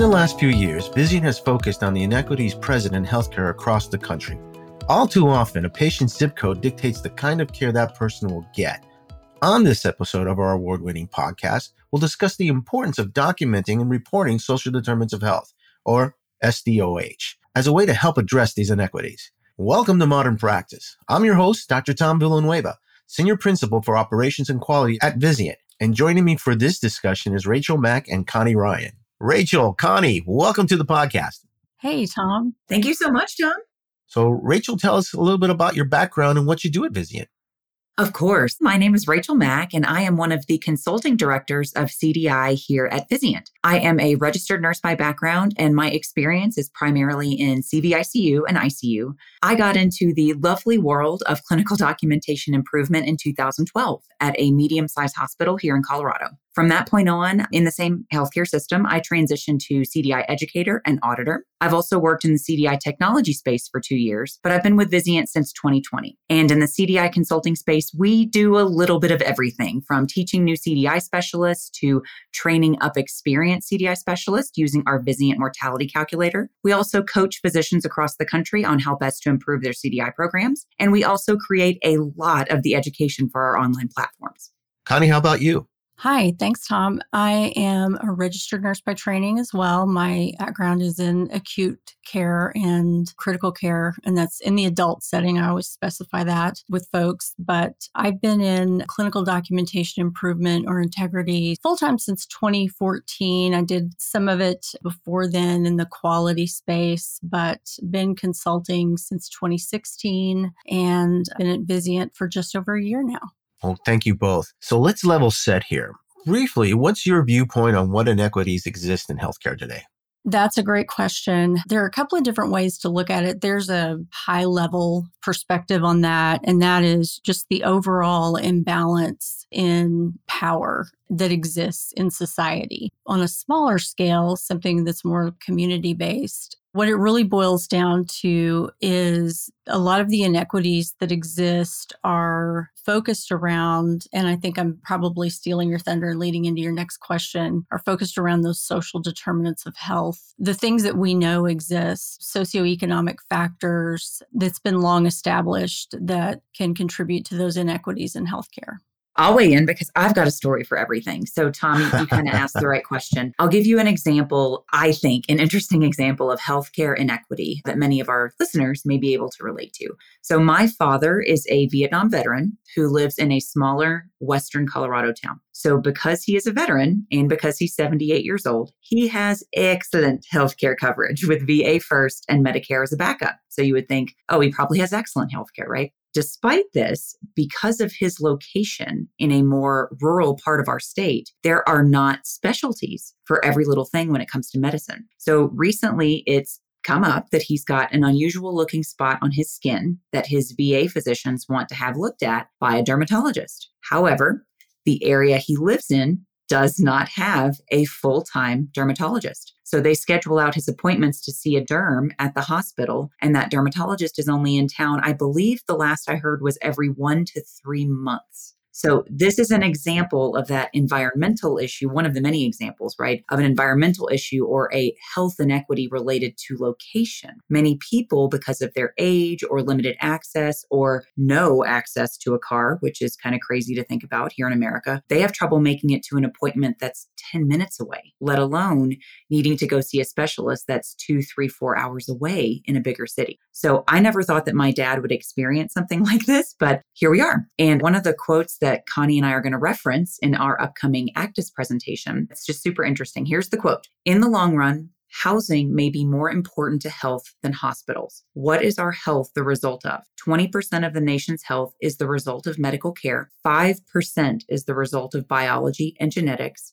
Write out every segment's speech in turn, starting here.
the last few years, Vizient has focused on the inequities present in healthcare across the country. All too often, a patient's zip code dictates the kind of care that person will get. On this episode of our award winning podcast, we'll discuss the importance of documenting and reporting social determinants of health, or SDOH, as a way to help address these inequities. Welcome to Modern Practice. I'm your host, Dr. Tom Villanueva, Senior Principal for Operations and Quality at Vizient. And joining me for this discussion is Rachel Mack and Connie Ryan. Rachel, Connie, welcome to the podcast. Hey, Tom. Thank you so much, Tom. So, Rachel, tell us a little bit about your background and what you do at Vizient. Of course. My name is Rachel Mack, and I am one of the consulting directors of CDI here at Vizient. I am a registered nurse by background, and my experience is primarily in CVICU and ICU. I got into the lovely world of clinical documentation improvement in 2012 at a medium sized hospital here in Colorado. From that point on, in the same healthcare system, I transitioned to CDI educator and auditor. I've also worked in the CDI technology space for two years, but I've been with Vizient since 2020. And in the CDI consulting space, we do a little bit of everything from teaching new CDI specialists to training up experienced CDI specialists using our Vizient mortality calculator. We also coach physicians across the country on how best to improve their CDI programs. And we also create a lot of the education for our online platforms. Connie, how about you? Hi, thanks, Tom. I am a registered nurse by training as well. My background is in acute care and critical care, and that's in the adult setting. I always specify that with folks, but I've been in clinical documentation improvement or integrity full time since 2014. I did some of it before then in the quality space, but been consulting since 2016 and been at Vizient for just over a year now. Well, thank you both. So let's level set here. Briefly, what's your viewpoint on what inequities exist in healthcare today? That's a great question. There are a couple of different ways to look at it. There's a high level perspective on that, and that is just the overall imbalance in power that exists in society. On a smaller scale, something that's more community based, what it really boils down to is a lot of the inequities that exist are focused around, and I think I'm probably stealing your thunder and leading into your next question, are focused around those social determinants of health. The things that we know exist, socioeconomic factors that's been long established that can contribute to those inequities in healthcare. I'll weigh in because I've got a story for everything. So, Tommy, you kind of asked the right question. I'll give you an example, I think, an interesting example of healthcare inequity that many of our listeners may be able to relate to. So, my father is a Vietnam veteran who lives in a smaller Western Colorado town. So, because he is a veteran and because he's 78 years old, he has excellent healthcare coverage with VA first and Medicare as a backup. So, you would think, oh, he probably has excellent healthcare, right? Despite this, because of his location in a more rural part of our state, there are not specialties for every little thing when it comes to medicine. So recently it's come up that he's got an unusual looking spot on his skin that his VA physicians want to have looked at by a dermatologist. However, the area he lives in does not have a full time dermatologist. So they schedule out his appointments to see a derm at the hospital. And that dermatologist is only in town, I believe the last I heard was every one to three months. So, this is an example of that environmental issue, one of the many examples, right, of an environmental issue or a health inequity related to location. Many people, because of their age or limited access or no access to a car, which is kind of crazy to think about here in America, they have trouble making it to an appointment that's 10 minutes away, let alone needing to go see a specialist that's two, three, four hours away in a bigger city. So, I never thought that my dad would experience something like this, but here we are. And one of the quotes that that Connie and I are going to reference in our upcoming ACDIS presentation. It's just super interesting. Here's the quote In the long run, housing may be more important to health than hospitals. What is our health the result of? 20% of the nation's health is the result of medical care, 5% is the result of biology and genetics.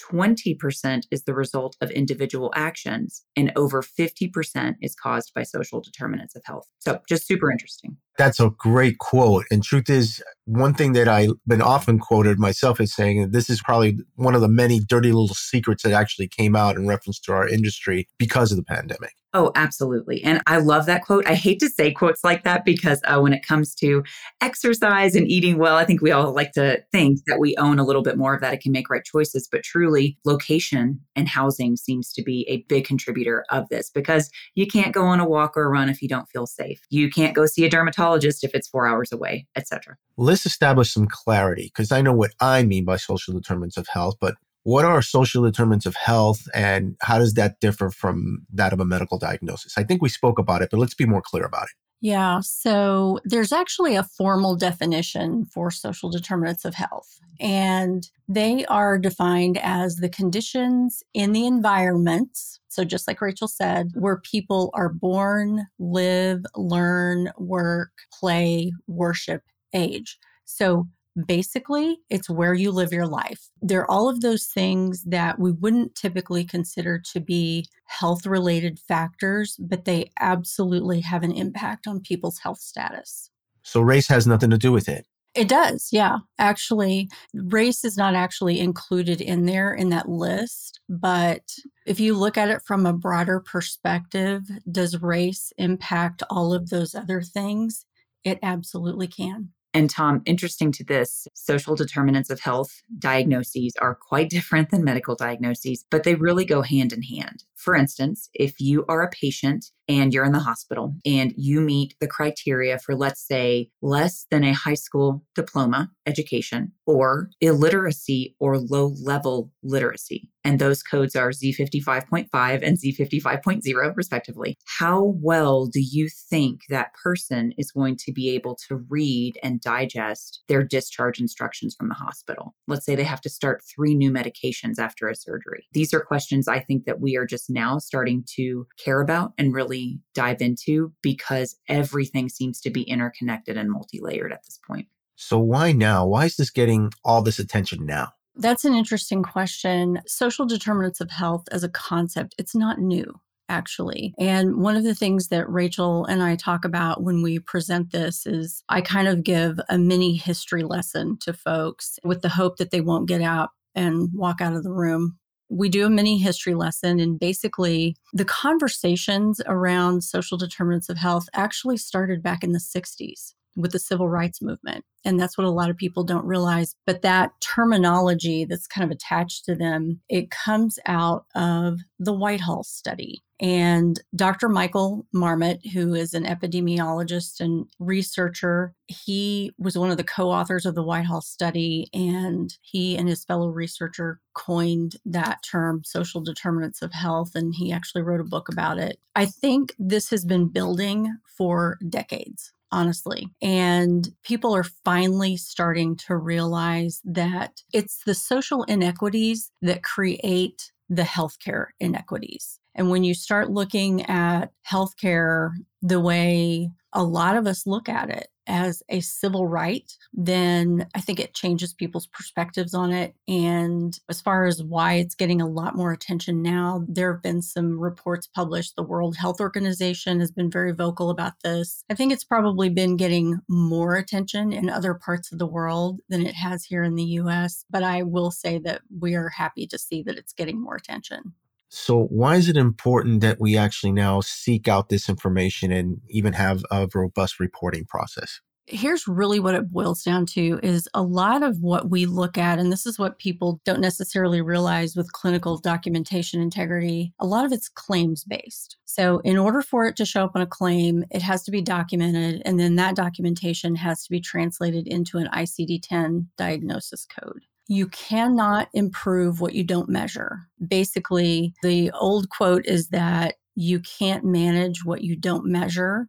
20% is the result of individual actions, and over 50% is caused by social determinants of health. So, just super interesting. That's a great quote. And truth is, one thing that I've been often quoted myself is saying this is probably one of the many dirty little secrets that actually came out in reference to our industry because of the pandemic. Oh, absolutely. And I love that quote. I hate to say quotes like that because uh, when it comes to exercise and eating well, I think we all like to think that we own a little bit more of that. It can make right choices. But truly, location and housing seems to be a big contributor of this because you can't go on a walk or a run if you don't feel safe. You can't go see a dermatologist if it's four hours away, etc. Let's establish some clarity because I know what I mean by social determinants of health, but what are social determinants of health and how does that differ from that of a medical diagnosis? I think we spoke about it, but let's be more clear about it. Yeah, so there's actually a formal definition for social determinants of health, and they are defined as the conditions in the environments. So, just like Rachel said, where people are born, live, learn, work, play, worship, age. So, Basically, it's where you live your life. There are all of those things that we wouldn't typically consider to be health related factors, but they absolutely have an impact on people's health status. So, race has nothing to do with it. It does, yeah. Actually, race is not actually included in there in that list. But if you look at it from a broader perspective, does race impact all of those other things? It absolutely can. And Tom, interesting to this, social determinants of health diagnoses are quite different than medical diagnoses, but they really go hand in hand. For instance, if you are a patient and you're in the hospital and you meet the criteria for, let's say, less than a high school diploma education or illiteracy or low level literacy, and those codes are Z55.5 and Z55.0, respectively, how well do you think that person is going to be able to read and digest their discharge instructions from the hospital? Let's say they have to start three new medications after a surgery. These are questions I think that we are just now starting to care about and really dive into because everything seems to be interconnected and multi layered at this point. So, why now? Why is this getting all this attention now? That's an interesting question. Social determinants of health as a concept, it's not new actually. And one of the things that Rachel and I talk about when we present this is I kind of give a mini history lesson to folks with the hope that they won't get out and walk out of the room we do a mini history lesson and basically the conversations around social determinants of health actually started back in the 60s with the civil rights movement. And that's what a lot of people don't realize. But that terminology that's kind of attached to them, it comes out of the Whitehall study. And Dr. Michael Marmot, who is an epidemiologist and researcher, he was one of the co authors of the Whitehall study. And he and his fellow researcher coined that term, social determinants of health. And he actually wrote a book about it. I think this has been building for decades honestly. And people are finally starting to realize that it's the social inequities that create the healthcare inequities. And when you start looking at healthcare the way a lot of us look at it, as a civil right, then I think it changes people's perspectives on it. And as far as why it's getting a lot more attention now, there have been some reports published. The World Health Organization has been very vocal about this. I think it's probably been getting more attention in other parts of the world than it has here in the US. But I will say that we are happy to see that it's getting more attention. So, why is it important that we actually now seek out this information and even have a robust reporting process? Here's really what it boils down to is a lot of what we look at, and this is what people don't necessarily realize with clinical documentation integrity, a lot of it's claims based. So, in order for it to show up on a claim, it has to be documented, and then that documentation has to be translated into an ICD 10 diagnosis code you cannot improve what you don't measure. Basically, the old quote is that you can't manage what you don't measure.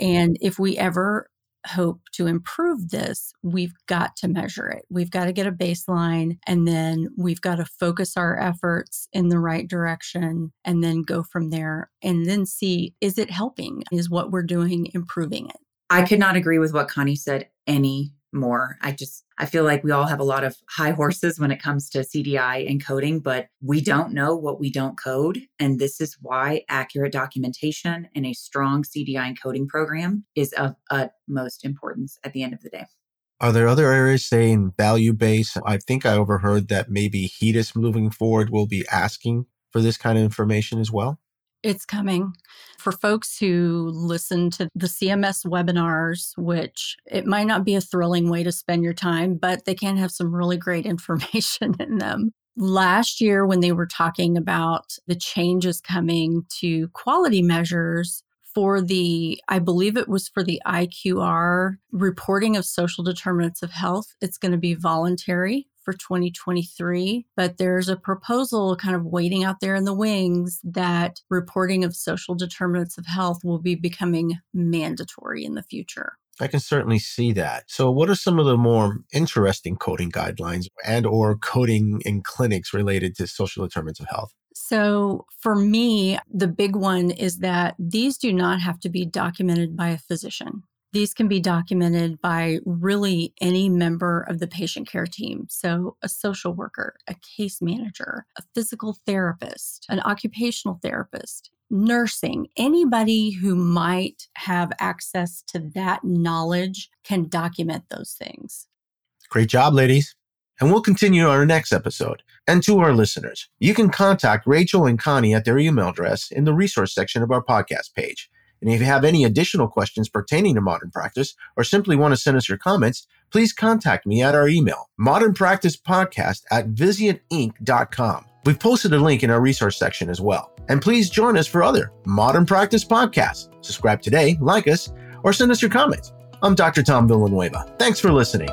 And if we ever hope to improve this, we've got to measure it. We've got to get a baseline and then we've got to focus our efforts in the right direction and then go from there and then see is it helping? Is what we're doing improving it? I could not agree with what Connie said any more. I just, I feel like we all have a lot of high horses when it comes to CDI and coding, but we don't know what we don't code. And this is why accurate documentation and a strong CDI and coding program is of utmost importance at the end of the day. Are there other areas, say in value base? I think I overheard that maybe HEDIS moving forward will be asking for this kind of information as well. It's coming. For folks who listen to the CMS webinars, which it might not be a thrilling way to spend your time, but they can have some really great information in them. Last year, when they were talking about the changes coming to quality measures, for the, I believe it was for the IQR reporting of social determinants of health. It's going to be voluntary for 2023, but there's a proposal kind of waiting out there in the wings that reporting of social determinants of health will be becoming mandatory in the future. I can certainly see that. So what are some of the more interesting coding guidelines and or coding in clinics related to social determinants of health? So, for me, the big one is that these do not have to be documented by a physician. These can be documented by really any member of the patient care team. So, a social worker, a case manager, a physical therapist, an occupational therapist, nursing, anybody who might have access to that knowledge can document those things. Great job, ladies. And we'll continue our next episode. And to our listeners, you can contact Rachel and Connie at their email address in the resource section of our podcast page. And if you have any additional questions pertaining to modern practice or simply want to send us your comments, please contact me at our email, modernpracticepodcast at vizientinc.com. We've posted a link in our resource section as well. And please join us for other Modern Practice podcasts. Subscribe today, like us, or send us your comments. I'm Dr. Tom Villanueva. Thanks for listening.